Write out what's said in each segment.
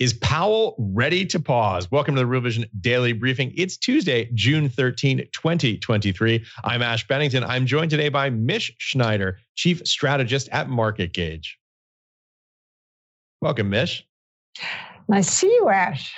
Is Powell ready to pause? Welcome to the Real Vision Daily Briefing. It's Tuesday, June 13, 2023. I'm Ash Bennington. I'm joined today by Mish Schneider, Chief Strategist at MarketGauge. Welcome, Mish. Nice to see you, Ash.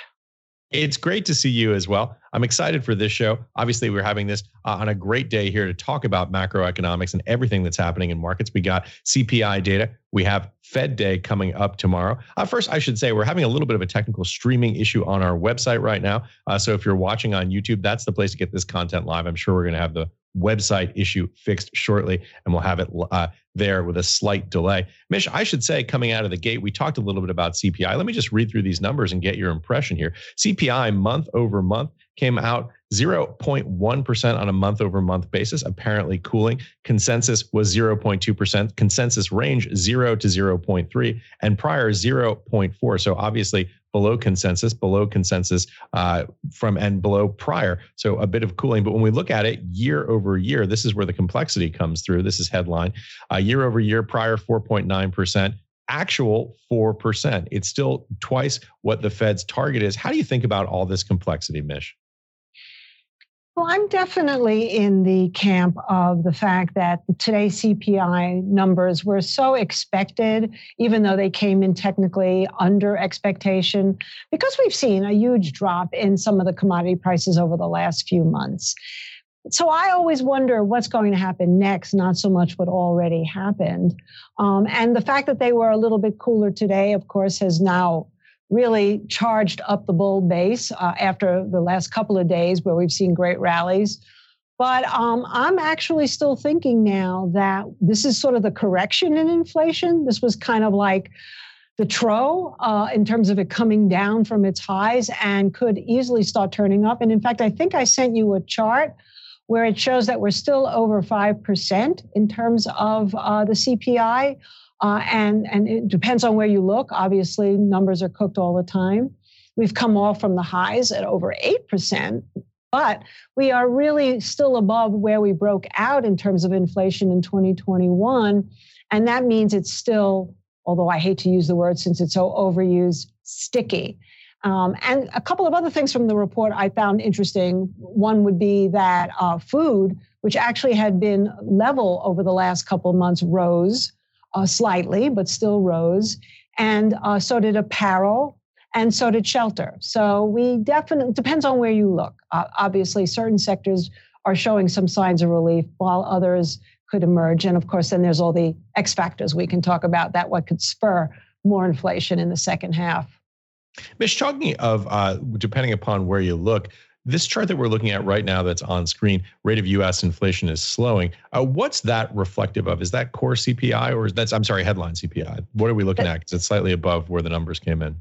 It's great to see you as well. I'm excited for this show. Obviously, we're having this uh, on a great day here to talk about macroeconomics and everything that's happening in markets. We got CPI data. We have Fed Day coming up tomorrow. Uh, first, I should say we're having a little bit of a technical streaming issue on our website right now. Uh, so if you're watching on YouTube, that's the place to get this content live. I'm sure we're going to have the website issue fixed shortly, and we'll have it uh, there with a slight delay. Mish, I should say, coming out of the gate, we talked a little bit about CPI. Let me just read through these numbers and get your impression here. CPI month over month came out 0.1% on a month over month basis, apparently cooling. Consensus was 0.2%, consensus range 0 to 0.3, and prior 0.4. So obviously below consensus, below consensus uh, from and below prior. So a bit of cooling. But when we look at it year over year, this is where the complexity comes through. This is headline. Uh, year over year, prior 4.9% actual 4%. It's still twice what the Fed's target is. How do you think about all this complexity, Mish? Well, I'm definitely in the camp of the fact that today's CPI numbers were so expected, even though they came in technically under expectation, because we've seen a huge drop in some of the commodity prices over the last few months. So I always wonder what's going to happen next, not so much what already happened. Um, and the fact that they were a little bit cooler today, of course, has now really charged up the bull base uh, after the last couple of days where we've seen great rallies. But um, I'm actually still thinking now that this is sort of the correction in inflation. This was kind of like the tro uh, in terms of it coming down from its highs and could easily start turning up. And in fact, I think I sent you a chart where it shows that we're still over 5% in terms of uh, the CPI. Uh, and, and it depends on where you look. Obviously, numbers are cooked all the time. We've come off from the highs at over 8%, but we are really still above where we broke out in terms of inflation in 2021. And that means it's still, although I hate to use the word since it's so overused, sticky. Um, and a couple of other things from the report I found interesting. One would be that uh, food, which actually had been level over the last couple of months, rose uh, slightly, but still rose. And uh, so did apparel, and so did shelter. So we definitely depends on where you look. Uh, obviously, certain sectors are showing some signs of relief, while others could emerge. And of course, then there's all the X factors we can talk about that what could spur more inflation in the second half. Mish, talking of uh, depending upon where you look, this chart that we're looking at right now that's on screen, rate of US inflation is slowing. Uh, what's that reflective of? Is that core CPI or is that's, I'm sorry, headline CPI? What are we looking at? Because it's slightly above where the numbers came in.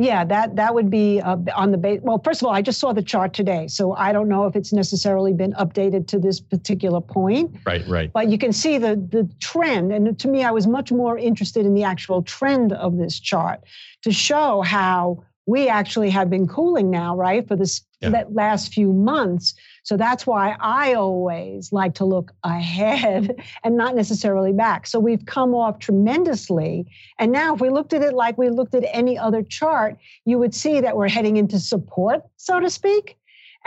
Yeah, that that would be uh, on the base. Well, first of all, I just saw the chart today, so I don't know if it's necessarily been updated to this particular point. Right, right. But you can see the the trend, and to me, I was much more interested in the actual trend of this chart to show how we actually have been cooling now, right, for this yeah. that last few months. So that's why I always like to look ahead and not necessarily back. So we've come off tremendously. And now, if we looked at it like we looked at any other chart, you would see that we're heading into support, so to speak.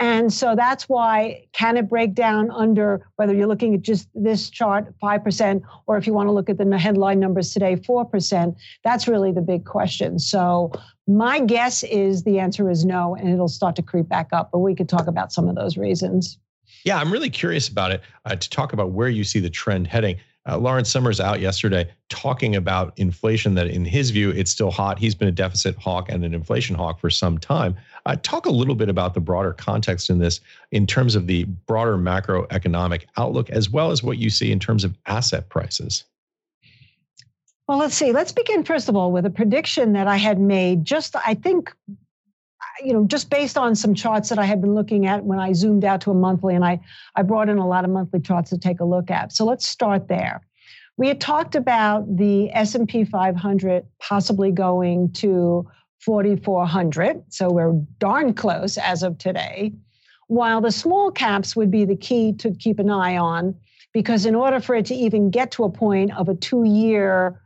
And so that's why can it break down under whether you're looking at just this chart, 5%, or if you want to look at the headline numbers today, 4%? That's really the big question. So my guess is the answer is no, and it'll start to creep back up. But we could talk about some of those reasons. Yeah, I'm really curious about it uh, to talk about where you see the trend heading. Uh, Lawrence Summers out yesterday talking about inflation that in his view it's still hot. He's been a deficit hawk and an inflation hawk for some time. Uh, talk a little bit about the broader context in this in terms of the broader macroeconomic outlook as well as what you see in terms of asset prices. Well, let's see. Let's begin first of all with a prediction that I had made just I think you know, just based on some charts that I had been looking at when I zoomed out to a monthly, and I, I brought in a lot of monthly charts to take a look at. So let's start there. We had talked about the S&P 500 possibly going to 4,400. So we're darn close as of today. While the small caps would be the key to keep an eye on, because in order for it to even get to a point of a two year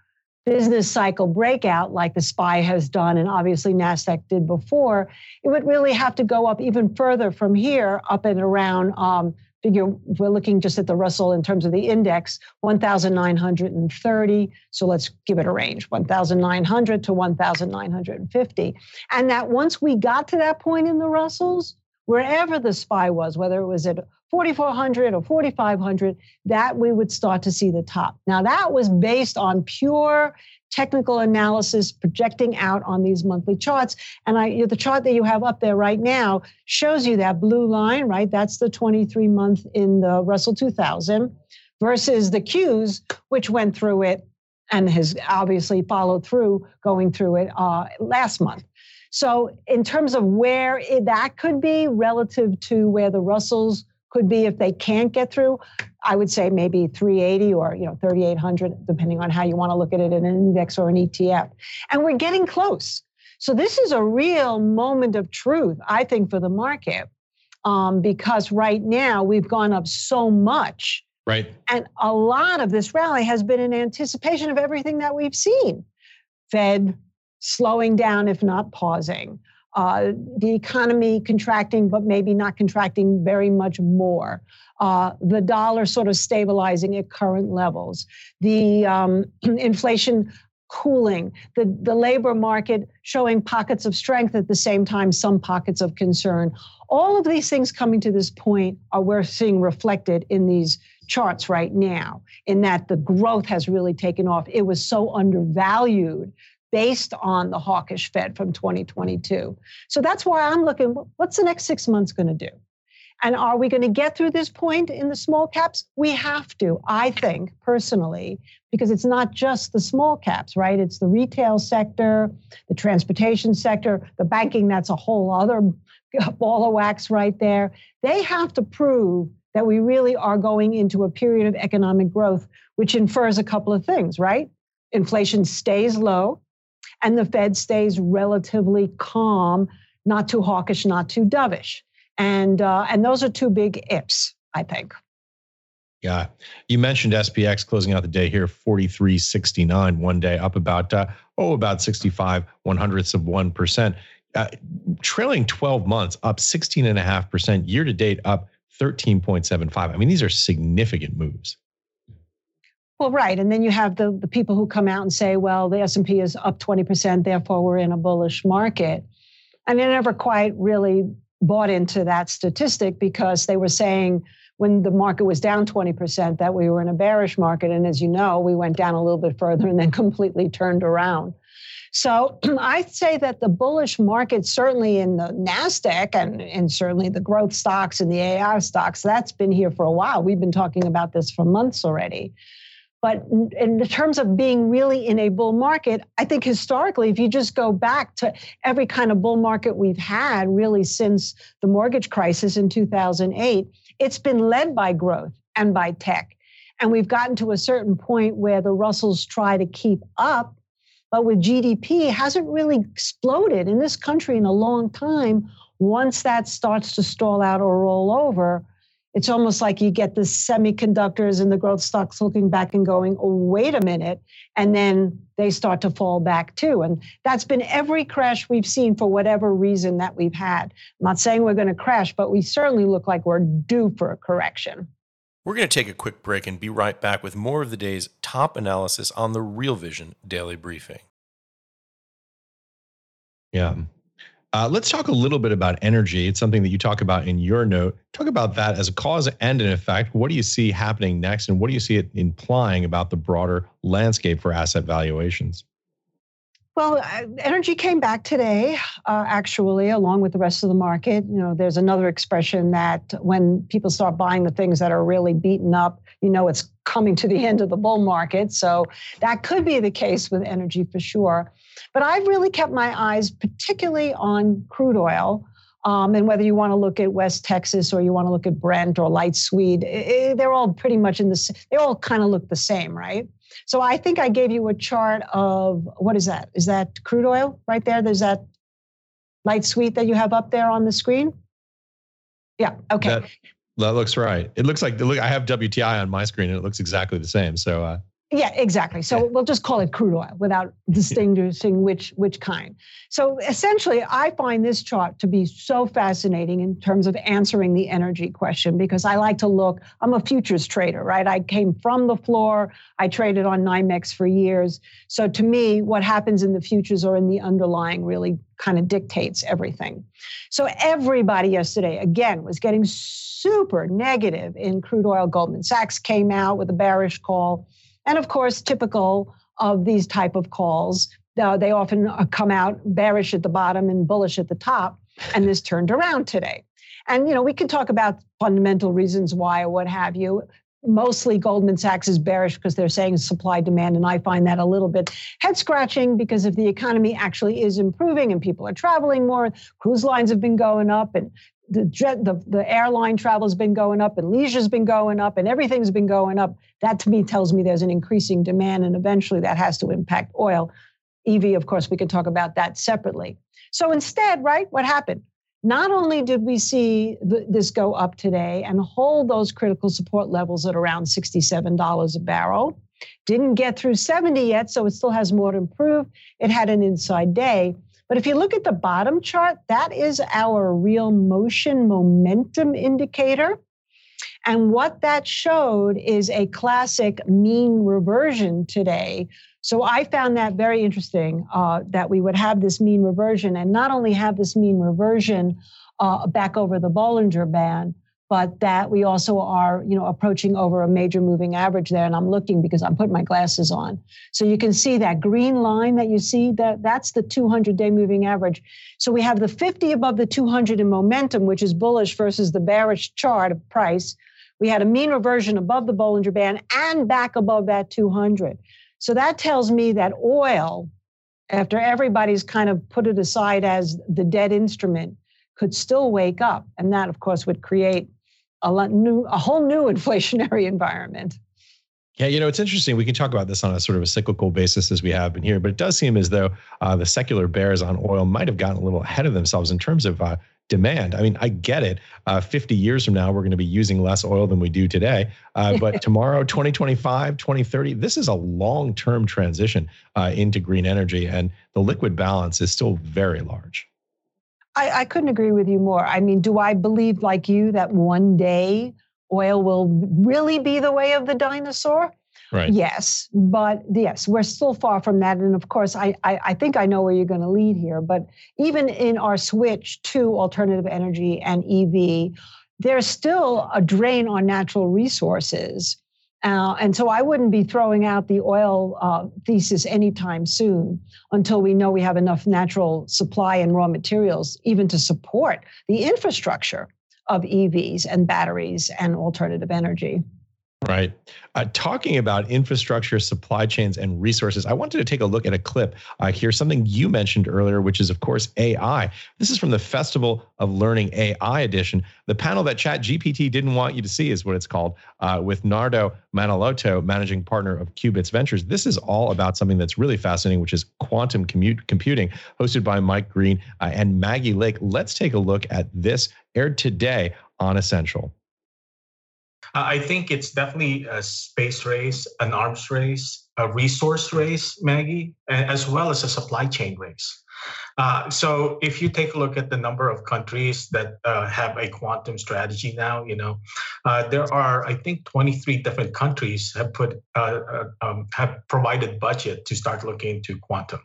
business cycle breakout like the SPY has done and obviously NASDAQ did before, it would really have to go up even further from here, up and around. Um, figure we're looking just at the Russell in terms of the index, 1,930. So let's give it a range 1,900 to 1,950. And that once we got to that point in the Russells, wherever the SPY was, whether it was at 4,400 or 4,500, that we would start to see the top. Now, that was based on pure technical analysis projecting out on these monthly charts. And I, the chart that you have up there right now shows you that blue line, right? That's the 23 month in the Russell 2000 versus the Qs, which went through it and has obviously followed through going through it uh, last month. So, in terms of where it, that could be relative to where the Russells could be if they can't get through. I would say maybe 380 or you know 3800, depending on how you want to look at it in an index or an ETF. And we're getting close. So this is a real moment of truth, I think, for the market, um, because right now we've gone up so much. Right. And a lot of this rally has been in anticipation of everything that we've seen. Fed slowing down, if not pausing uh, the economy contracting, but maybe not contracting very much more, uh, the dollar sort of stabilizing at current levels, the um, inflation cooling, the, the labor market showing pockets of strength at the same time, some pockets of concern. All of these things coming to this point are we're seeing reflected in these charts right now, in that the growth has really taken off. It was so undervalued based on the hawkish Fed from 2022. So that's why I'm looking what's the next six months going to do? And are we going to get through this point in the small caps? We have to, I think, personally, because it's not just the small caps, right? It's the retail sector, the transportation sector, the banking, that's a whole other ball of wax right there. They have to prove that we really are going into a period of economic growth, which infers a couple of things, right? Inflation stays low, and the Fed stays relatively calm, not too hawkish, not too dovish. And, uh, and those are two big ifs, I think. Yeah. You mentioned SPX closing out the day here, 43.69 one day, up about, uh, oh, about 65 one hundredths of 1%. Uh, trailing 12 months, up 16.5%, year to date, up 13.75. I mean, these are significant moves. Well, right, and then you have the the people who come out and say, "Well, the S and P is up twenty percent, therefore we're in a bullish market," and they never quite really bought into that statistic because they were saying when the market was down 20% that we were in a bearish market and as you know we went down a little bit further and then completely turned around. So i'd say that the bullish market certainly in the nasdaq and, and certainly the growth stocks and the ai stocks that's been here for a while. We've been talking about this for months already but in terms of being really in a bull market, I think historically, if you just go back to every kind of bull market we've had really since the mortgage crisis in 2008, it's been led by growth and by tech. And we've gotten to a certain point where the Russells try to keep up, but with GDP hasn't really exploded in this country in a long time. Once that starts to stall out or roll over, it's almost like you get the semiconductors and the growth stocks looking back and going, oh, wait a minute. And then they start to fall back too. And that's been every crash we've seen for whatever reason that we've had. I'm not saying we're going to crash, but we certainly look like we're due for a correction. We're going to take a quick break and be right back with more of the day's top analysis on the Real Vision Daily Briefing. Yeah. Uh, let's talk a little bit about energy. It's something that you talk about in your note. Talk about that as a cause and an effect. What do you see happening next, and what do you see it implying about the broader landscape for asset valuations? Well, uh, energy came back today, uh, actually, along with the rest of the market. You know, there's another expression that when people start buying the things that are really beaten up, you know, it's coming to the end of the bull market. So that could be the case with energy for sure. But I've really kept my eyes particularly on crude oil. Um, and whether you want to look at West Texas or you want to look at Brent or light sweet, it, they're all pretty much in the. They all kind of look the same, right? So I think I gave you a chart of what is that? Is that crude oil right there? There's that light sweet that you have up there on the screen. Yeah. Okay. That, that looks right. It looks like look. I have WTI on my screen, and it looks exactly the same. So uh, Yeah, exactly. So we'll just call it crude oil without distinguishing which which kind. So essentially, I find this chart to be so fascinating in terms of answering the energy question because I like to look. I'm a futures trader, right? I came from the floor. I traded on NYMEX for years. So to me, what happens in the futures or in the underlying really kind of dictates everything. So everybody yesterday again was getting super negative in crude oil. Goldman Sachs came out with a bearish call. And of course, typical of these type of calls, uh, they often uh, come out bearish at the bottom and bullish at the top. And this turned around today. And you know, we can talk about fundamental reasons why or what have you. Mostly Goldman Sachs is bearish because they're saying supply demand. And I find that a little bit head scratching because if the economy actually is improving and people are traveling more, cruise lines have been going up and the jet the, the airline travel has been going up and leisure's been going up and everything's been going up. That to me tells me there's an increasing demand and eventually that has to impact oil. Ev of course we could talk about that separately. So instead right what happened? Not only did we see th- this go up today and hold those critical support levels at around $67 a barrel didn't get through 70 yet so it still has more to improve. It had an inside day but if you look at the bottom chart, that is our real motion momentum indicator. And what that showed is a classic mean reversion today. So I found that very interesting uh, that we would have this mean reversion and not only have this mean reversion uh, back over the Bollinger Band, but that we also are, you know, approaching over a major moving average there. And I'm looking because I'm putting my glasses on. So you can see that green line that you see that that's the 200 day moving average. So we have the 50 above the 200 in momentum, which is bullish versus the bearish chart of price. We had a mean reversion above the Bollinger Band and back above that 200. So that tells me that oil, after everybody's kind of put it aside as the dead instrument, could still wake up. And that, of course, would create a lot new, a whole new inflationary environment. Yeah, you know, it's interesting. We can talk about this on a sort of a cyclical basis as we have been here, but it does seem as though uh, the secular bears on oil might have gotten a little ahead of themselves in terms of uh, demand. I mean, I get it. Uh, 50 years from now, we're going to be using less oil than we do today. Uh, but tomorrow, 2025, 2030, this is a long term transition uh, into green energy, and the liquid balance is still very large. I, I couldn't agree with you more. I mean, do I believe, like you, that one day oil will really be the way of the dinosaur? Right. Yes, but yes, we're still far from that. And of course, I, I, I think I know where you're going to lead here. But even in our switch to alternative energy and EV, there's still a drain on natural resources. Uh, and so I wouldn't be throwing out the oil uh, thesis anytime soon until we know we have enough natural supply and raw materials, even to support the infrastructure of EVs and batteries and alternative energy. Right. Uh, talking about infrastructure, supply chains, and resources, I wanted to take a look at a clip uh, here, something you mentioned earlier, which is, of course, AI. This is from the Festival of Learning AI edition. The panel that ChatGPT didn't want you to see is what it's called, uh, with Nardo Manaloto, managing partner of Qubits Ventures. This is all about something that's really fascinating, which is quantum commute computing, hosted by Mike Green uh, and Maggie Lake. Let's take a look at this, aired today on Essential. I think it's definitely a space race, an arms race, a resource race, Maggie, as well as a supply chain race. Uh, so if you take a look at the number of countries that uh, have a quantum strategy now, you know, uh, there are I think 23 different countries have put uh, uh, um, have provided budget to start looking into quantum.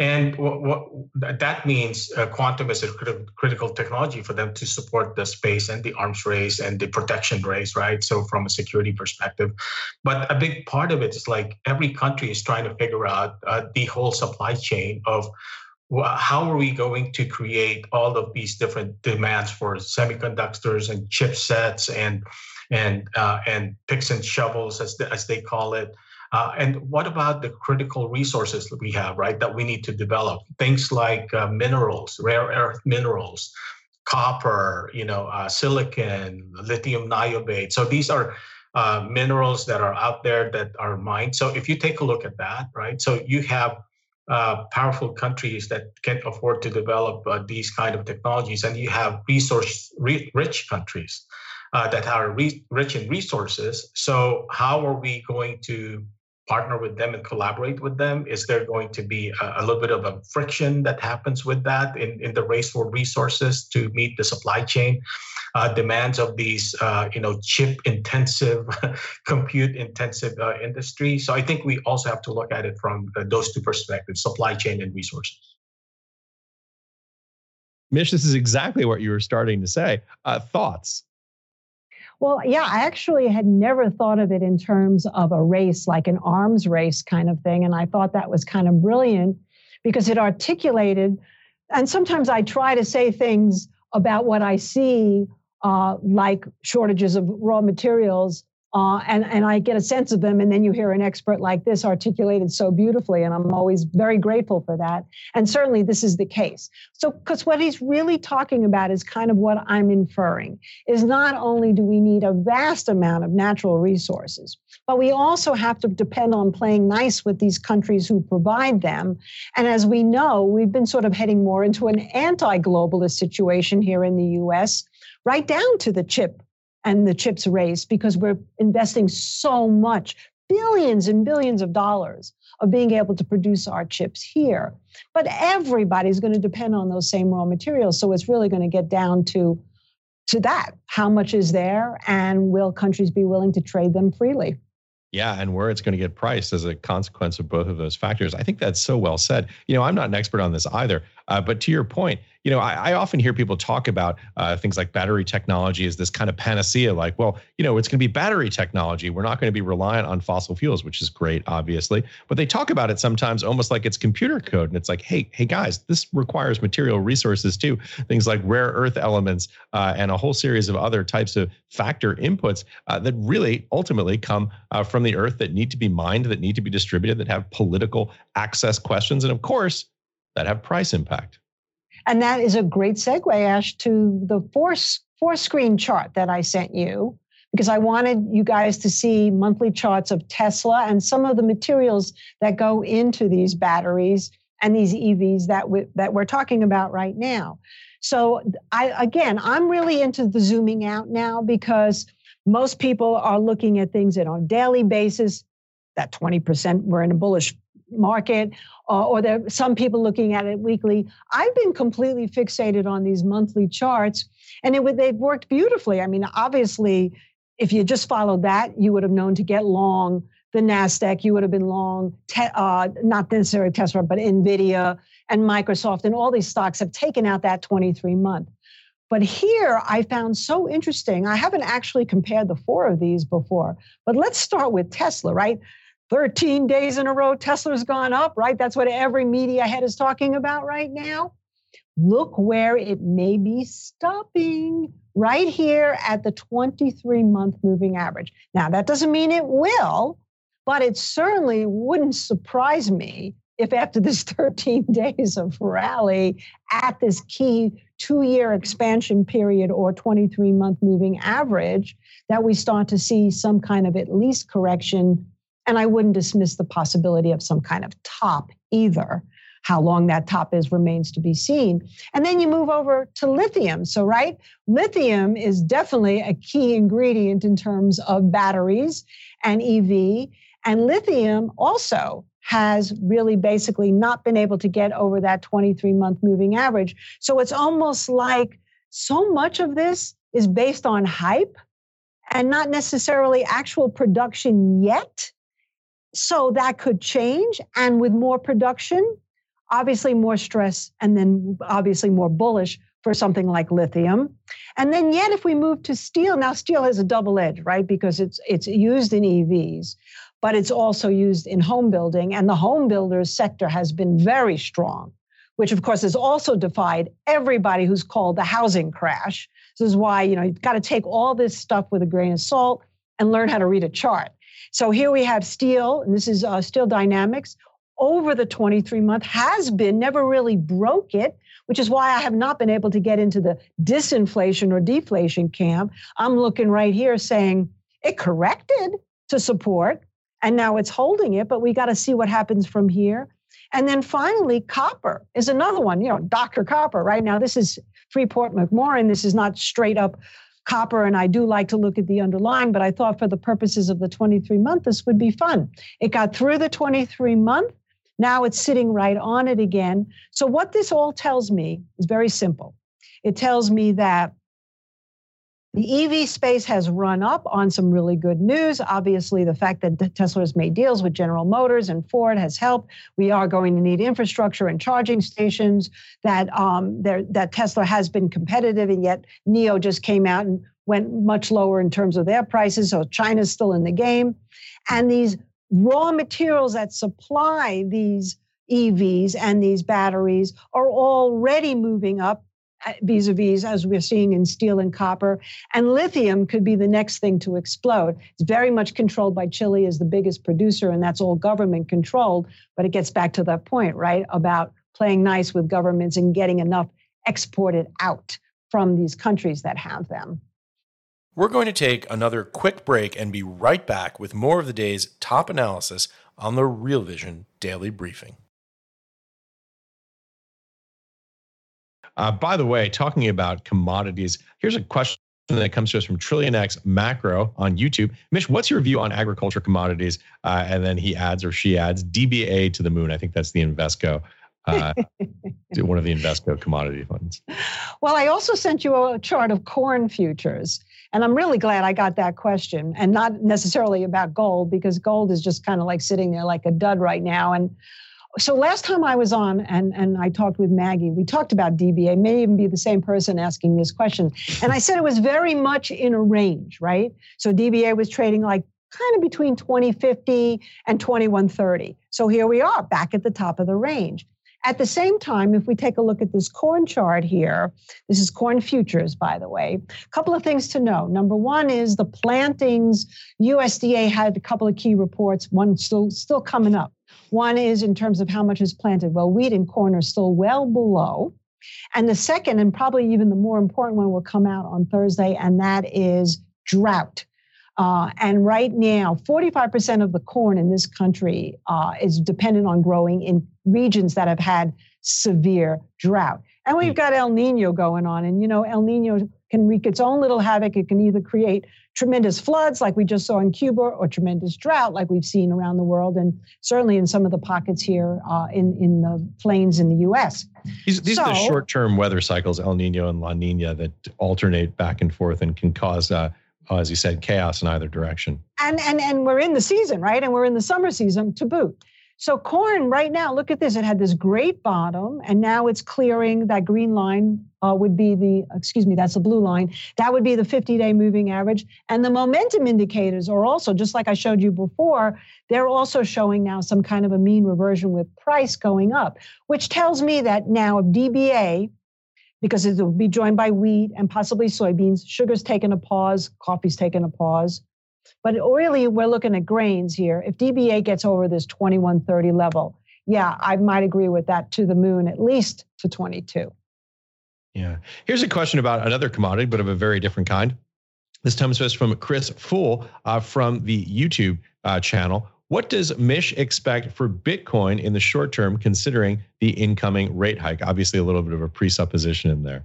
And what, what that means, uh, quantum is a crit- critical technology for them to support the space and the arms race and the protection race, right? So from a security perspective, but a big part of it is like every country is trying to figure out uh, the whole supply chain of how are we going to create all of these different demands for semiconductors and chipsets and and uh, and picks and shovels as the, as they call it uh, and what about the critical resources that we have, right, that we need to develop? Things like uh, minerals, rare earth minerals, copper, you know, uh, silicon, lithium niobate. So these are uh, minerals that are out there that are mined. So if you take a look at that, right, so you have uh, powerful countries that can afford to develop uh, these kind of technologies, and you have resource rich countries uh, that are re- rich in resources. So how are we going to partner with them and collaborate with them? Is there going to be a, a, little bit of a friction that happens with that in, in the race for resources to meet the supply chain uh, demands of these, uh, you know, chip intensive, compute intensive uh, industry? So I think we also have to look at it from uh, those two perspectives: supply chain and resources. Mish, this is exactly what you were starting to say. Uh, thoughts? Well, yeah, I actually had never thought of it in terms of a race, like an arms race kind of thing. And I thought that was kind of brilliant because it articulated, and sometimes I try to say things about what I see, uh, like shortages of raw materials, uh, and and I get a sense of them, and then you hear an expert like this articulated so beautifully, and I'm always very grateful for that. And certainly, this is the case. So, because what he's really talking about is kind of what I'm inferring is not only do we need a vast amount of natural resources, but we also have to depend on playing nice with these countries who provide them. And as we know, we've been sort of heading more into an anti-globalist situation here in the U.S. Right down to the chip and the chips race because we're investing so much, billions and billions of dollars of being able to produce our chips here. But everybody's going to depend on those same raw materials. So it's really going to get down to to that. How much is there and will countries be willing to trade them freely? Yeah, and where it's going to get priced as a consequence of both of those factors. I think that's so well said. You know, I'm not an expert on this either, uh, but to your point, you know, I, I often hear people talk about uh, things like battery technology as this kind of panacea, like, well, you know, it's going to be battery technology. We're not going to be reliant on fossil fuels, which is great, obviously. But they talk about it sometimes almost like it's computer code, and it's like, hey, hey, guys, this requires material resources too, things like rare earth elements uh, and a whole series of other types of factor inputs uh, that really ultimately come uh, from the earth that need to be mined, that need to be distributed, that have political access questions, and of course, that have price impact. And that is a great segue, Ash, to the four, four screen chart that I sent you, because I wanted you guys to see monthly charts of Tesla and some of the materials that go into these batteries and these EVs that, we, that we're talking about right now. So I again, I'm really into the zooming out now because most people are looking at things on a daily basis. That 20% we're in a bullish market, uh, or there some people looking at it weekly. I've been completely fixated on these monthly charts, and it they've worked beautifully. I mean, obviously, if you just followed that, you would have known to get long the Nasdaq. You would have been long, te- uh, not necessarily Tesla, but Nvidia and Microsoft, and all these stocks have taken out that 23 month. But here I found so interesting. I haven't actually compared the four of these before, but let's start with Tesla, right? 13 days in a row, Tesla's gone up, right? That's what every media head is talking about right now. Look where it may be stopping right here at the 23 month moving average. Now, that doesn't mean it will, but it certainly wouldn't surprise me if after this 13 days of rally at this key two year expansion period or 23 month moving average, that we start to see some kind of at least correction and I wouldn't dismiss the possibility of some kind of top either. How long that top is remains to be seen. And then you move over to lithium. So, right, lithium is definitely a key ingredient in terms of batteries and EV. And lithium also has really basically not been able to get over that 23 month moving average. So it's almost like so much of this is based on hype and not necessarily actual production yet. So that could change. And with more production, obviously more stress, and then obviously more bullish for something like lithium. And then yet if we move to steel, now steel has a double edge, right? Because it's it's used in EVs, but it's also used in home building. And the home builders sector has been very strong, which of course has also defied everybody who's called the housing crash. This is why, you know, you've got to take all this stuff with a grain of salt and learn how to read a chart. So here we have steel, and this is uh, Steel Dynamics over the 23 month has been, never really broke it, which is why I have not been able to get into the disinflation or deflation camp. I'm looking right here saying it corrected to support and now it's holding it, but we got to see what happens from here. And then finally, copper is another one, you know, Dr. Copper, right? Now, this is Freeport McMoRan. This is not straight up copper, and I do like to look at the underlying, but I thought for the purposes of the 23 month, this would be fun. It got through the 23 month. Now it's sitting right on it again. So, what this all tells me is very simple. It tells me that the EV space has run up on some really good news. Obviously, the fact that Tesla has made deals with General Motors and Ford has helped. We are going to need infrastructure and charging stations. That um, that Tesla has been competitive, and yet NIO just came out and went much lower in terms of their prices. So China's still in the game, and these raw materials that supply these EVs and these batteries are already moving up Uh, vis-a-vis as we're seeing in steel and copper. And lithium could be the next thing to explode. It's very much controlled by Chile as the biggest producer and that's all government controlled. But it gets back to that point right about playing nice with governments and getting enough exported out from these countries that have them. We're going to take another quick break and be right back with more of the day's top analysis on the real vision daily briefing Uh, by the way, talking about commodities, here's a question that comes to us from Trillion X Macro on YouTube. Mish, what's your view on agriculture commodities? Uh, and then he adds or she adds DBA to the moon. I think that's the Invesco. Uh, one of the Invesco commodity funds. Well, I also sent you a chart of corn futures. And I'm really glad I got that question and not necessarily about gold because gold is just kind of like sitting there like a dud right now. And so last time I was on and, and I talked with Maggie, we talked about DBA, may even be the same person asking this question. And I said it was very much in a range, right? So DBA was trading like kind of between 2050 and 2130. So here we are back at the top of the range. At the same time, if we take a look at this corn chart here, this is corn futures, by the way. A couple of things to know. Number one is the plantings. USDA had a couple of key reports, one still still coming up. One is in terms of how much is planted. Well, wheat and corn are still well below. And the second, and probably even the more important one, will come out on Thursday, and that is drought. Uh, and right now, 45% of the corn in this country uh, is dependent on growing in regions that have had severe drought. And we've got El Nino going on. And, you know, El Nino can wreak its own little havoc. It can either create tremendous floods, like we just saw in Cuba, or tremendous drought, like we've seen around the world, and certainly in some of the pockets here uh, in, in the plains in the US. These, these so, are the short term weather cycles, El Nino and La Nina, that alternate back and forth and can cause. Uh, as you said, chaos in either direction. And, and and we're in the season, right? And we're in the summer season to boot. So corn right now, look at this. It had this great bottom, and now it's clearing. That green line uh, would be the, excuse me, that's the blue line. That would be the 50-day moving average. And the momentum indicators are also, just like I showed you before, they're also showing now some kind of a mean reversion with price going up, which tells me that now if DBA, because it will be joined by wheat and possibly soybeans, sugar's taken a pause, coffee's taken a pause. But really, we're looking at grains here. If DBA gets over this 2130 level, yeah, I might agree with that to the moon, at least to 22. Yeah. Here's a question about another commodity, but of a very different kind. This to us from Chris Fool uh, from the YouTube uh, channel. What does Mish expect for Bitcoin in the short term, considering the incoming rate hike? Obviously, a little bit of a presupposition in there.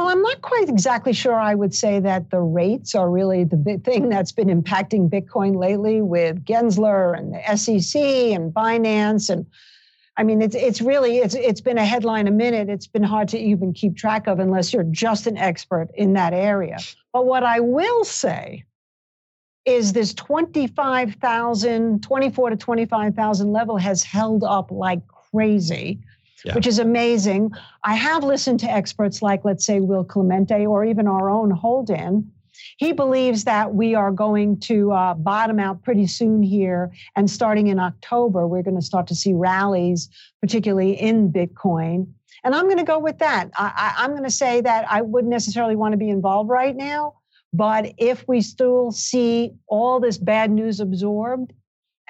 Well, I'm not quite exactly sure I would say that the rates are really the big thing that's been impacting Bitcoin lately with Gensler and the SEC and Binance. And I mean, it's, it's really, it's, it's been a headline a minute. It's been hard to even keep track of unless you're just an expert in that area. But what I will say is this 25,000, 24 to 25,000 level has held up like crazy yeah. which is amazing. I have listened to experts like, let's say, Will Clemente or even our own Holden. He believes that we are going to uh, bottom out pretty soon here. And starting in October, we're going to start to see rallies, particularly in Bitcoin. And I'm going to go with that. I, I'm going to say that I wouldn't necessarily want to be involved right now. But if we still see all this bad news absorbed,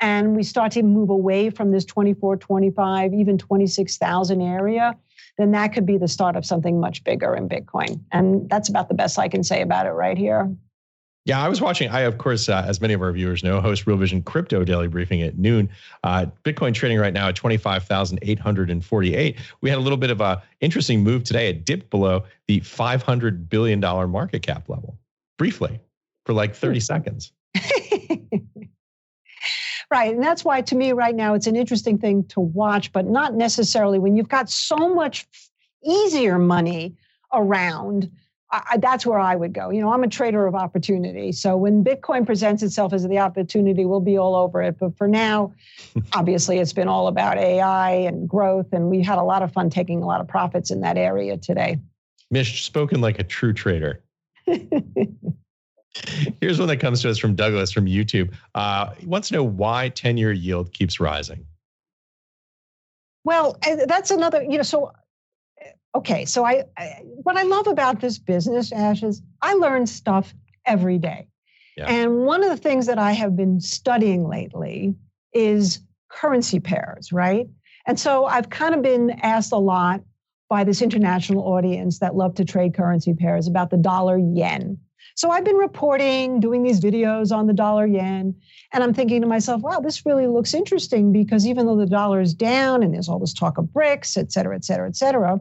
and we start to move away from this 24, 25, even 26,000 area, then that could be the start of something much bigger in Bitcoin. And that's about the best I can say about it right here. Yeah, I was watching. I, of course, uh, as many of our viewers know, host Real Vision Crypto Daily Briefing at noon. Uh, Bitcoin trading right now at 25,848. We had a little bit of a interesting move today. It dipped below the $500 billion market cap level briefly for like 30 hmm. seconds. right. And that's why, to me, right now, it's an interesting thing to watch, but not necessarily when you've got so much easier money around I, that's where I would go. You know, I'm a trader of opportunity. So when Bitcoin presents itself as the opportunity, we'll be all over it. But for now, obviously, it's been all about AI and growth. And we had a lot of fun taking a lot of profits in that area today. Mish, spoken like a true trader. Here's one that comes to us from Douglas from YouTube. Uh, he wants to know why 10 year yield keeps rising. Well, that's another, you know, so okay, so I, I, what I love about this business, Ash, is I learn stuff every day. Yeah. And one of the things that I have been studying lately is currency pairs, right? And so I've kind of been asked a lot by this international audience that love to trade currency pairs about the dollar yen. So I've been reporting, doing these videos on the dollar yen, and I'm thinking to myself, wow, this really looks interesting because even though the dollar is down and there's all this talk of BRICS, et cetera, et cetera, et cetera,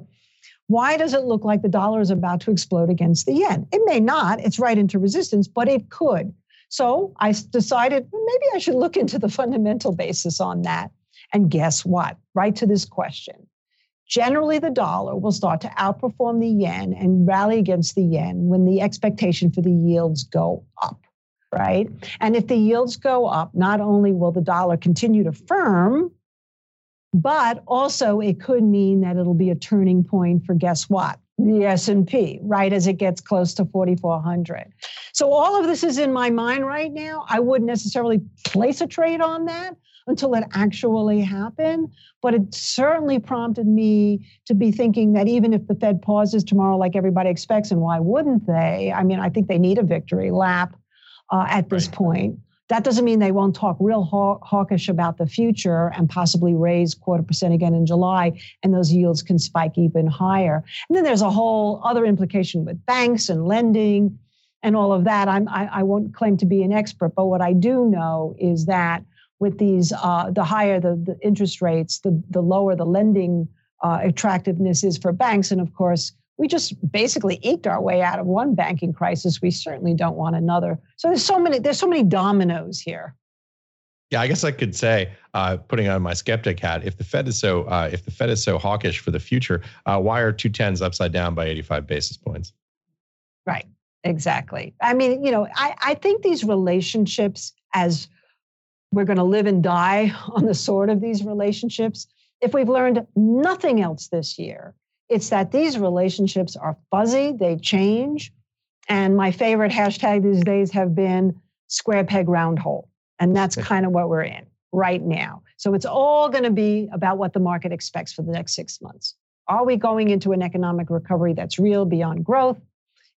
why does it look like the dollar is about to explode against the yen? It may not, it's right into resistance, but it could. So I decided hmm, maybe I should look into the fundamental basis on that. And guess what? Right to this question. Generally, the dollar will start to outperform the yen and rally against the yen when the expectation for the yields go up, right? And if the yields go up, not only will the dollar continue to firm, but also it could mean that it'll be a turning point for guess what? The s&p right as it gets close to 4400 so all of this is in my mind right now. I wouldn't necessarily place a trade on that until it actually happened but it certainly prompted me to be thinking that even if the fed pauses tomorrow like everybody expects and why wouldn't they i mean i think they need a victory lap uh, at this right. point that doesn't mean they won't talk real haw- hawkish about the future and possibly raise quarter percent again in July, and those yields can spike even higher. And then there's a whole other implication with banks and lending and all of that. I'm, I, I won't claim to be an expert, but what I do know is that with these, uh, the higher the, the interest rates, the, the lower the lending uh, attractiveness is for banks. And of course, we just basically eked our way out of one banking crisis. We certainly don't want another. So there's so many there's so many dominoes here. Yeah, I guess I could say, uh, putting on my skeptic hat, if the Fed is so uh, if the Fed is so hawkish for the future, uh, why are two tens upside down by 85 basis points? Right. Exactly. I mean, you know, I, I think these relationships, as we're going to live and die on the sword of these relationships, if we've learned nothing else this year, it's that these relationships are fuzzy, they change. And my favorite hashtag these days have been square peg round hole. And that's kind of what we're in right now. So it's all going to be about what the market expects for the next six months. Are we going into an economic recovery that's real beyond growth?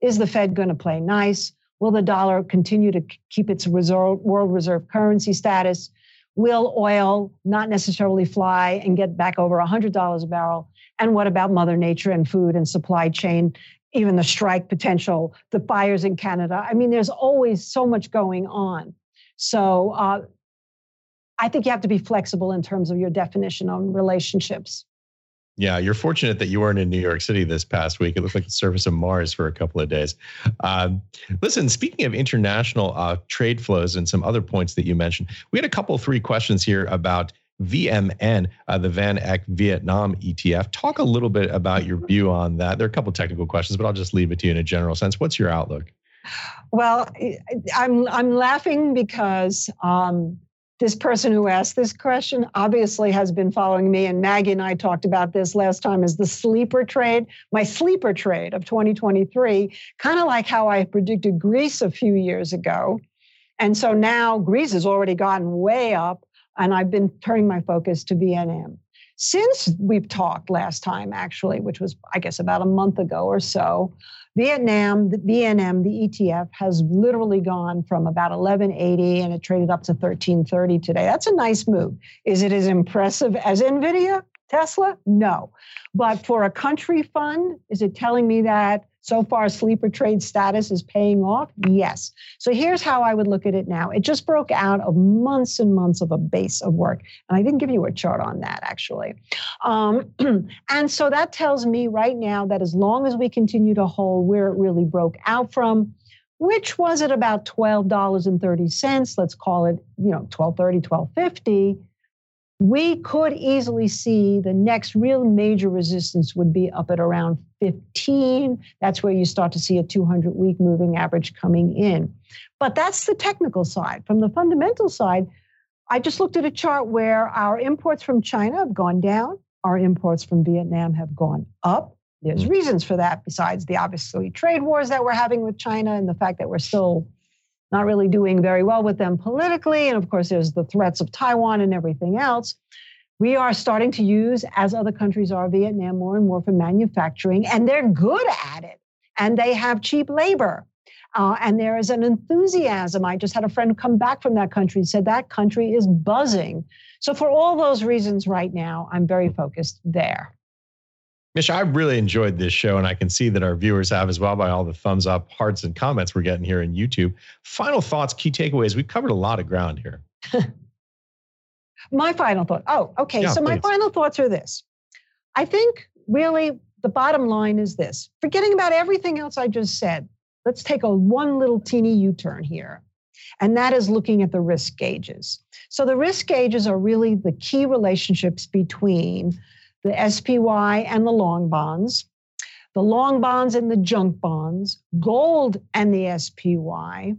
Is the Fed going to play nice? Will the dollar continue to keep its reserve, world reserve currency status? Will oil not necessarily fly and get back over $100 a barrel? And what about Mother Nature and food and supply chain, even the strike potential, the fires in Canada? I mean, there's always so much going on. So uh, I think you have to be flexible in terms of your definition on relationships. Yeah, you're fortunate that you weren't in New York City this past week. It looked like the surface of Mars for a couple of days. Um, listen, speaking of international uh, trade flows and some other points that you mentioned, we had a couple, three questions here about VMN, uh, the VanEck Vietnam ETF. Talk a little bit about your view on that. There are a couple technical questions, but I'll just leave it to you in a general sense. What's your outlook? Well, I'm I'm laughing because um, this person who asked this question obviously has been following me, and Maggie and I talked about this last time. Is the sleeper trade my sleeper trade of 2023? Kind of like how I predicted Greece a few years ago, and so now Greece has already gotten way up and I've been turning my focus to VNM. Since we've talked last time, actually, which was, I guess, about a month ago or so, Vietnam, the VNM, the ETF, has literally gone from about 1180 and it traded up to 1330 today. That's a nice move. Is it as impressive as NVIDIA, Tesla? No. But for a country fund, is it telling me that So far, sleeper trade status is paying off? Yes. So here's how I would look at it now. It just broke out of months and months of a base of work. And I didn't give you a chart on that, actually. Um, and so that tells me right now that as long as we continue to hold where it really broke out from, which was at about $12.30, let's call it, you know, 1230, 1250 we could easily see the next real major resistance would be up at around 15. That's where you start to see a 200 week moving average coming in. But that's the technical side. From the fundamental side, I just looked at a chart where our imports from China have gone down, our imports from Vietnam have gone up. There's mm. reasons for that besides the obviously trade wars that we're having with China and the fact that we're still not really doing very well with them politically. And of course, there's the threats of Taiwan and everything else. We are starting to use, as other countries are, Vietnam more and more for manufacturing, and they're good at it. And they have cheap labor. Uh, and there is an enthusiasm. I just had a friend come back from that country, said that country is buzzing. So, for all those reasons, right now, I'm very focused there. Mish, I really enjoyed this show, and I can see that our viewers have as well by all the thumbs up, hearts, and comments we're getting here in YouTube. Final thoughts, key takeaways. We've covered a lot of ground here. my final thought. Oh, okay. Yeah, so, my final thoughts are this I think really the bottom line is this forgetting about everything else I just said, let's take a one little teeny U turn here. And that is looking at the risk gauges. So, the risk gauges are really the key relationships between the SPY and the long bonds, the long bonds and the junk bonds, gold and the SPY,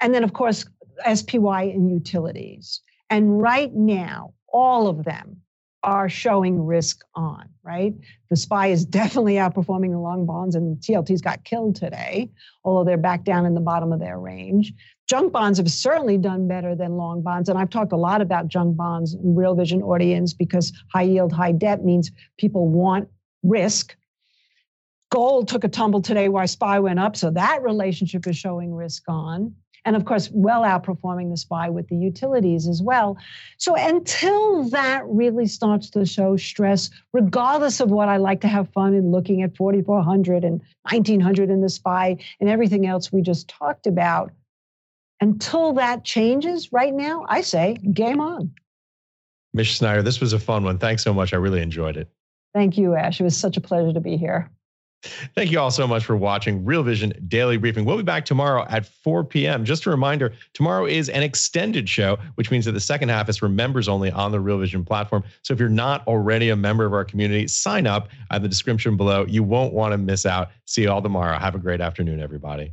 and then, of course, SPY and utilities. And right now, all of them are showing risk on, right? The SPY is definitely outperforming the long bonds, and TLTs got killed today, although they're back down in the bottom of their range. Junk bonds have certainly done better than long bonds. And I've talked a lot about junk bonds in Real Vision audience because high yield, high debt means people want risk. Gold took a tumble today while SPY went up. So that relationship is showing risk on and of course, well outperforming the SPY with the utilities as well. So until that really starts to show stress, regardless of what I like to have fun in looking at 4,400 and 1,900 in the SPY and everything else we just talked about, until that changes right now, I say game on. Mish Schneider, this was a fun one. Thanks so much. I really enjoyed it. Thank you, Ash. It was such a pleasure to be here. Thank you all so much for watching Real Vision Daily Briefing. We'll be back tomorrow at 4 p.m. Just a reminder tomorrow is an extended show, which means that the second half is for members only on the Real Vision platform. So if you're not already a member of our community, sign up at the description below. You won't want to miss out. See you all tomorrow. Have a great afternoon, everybody.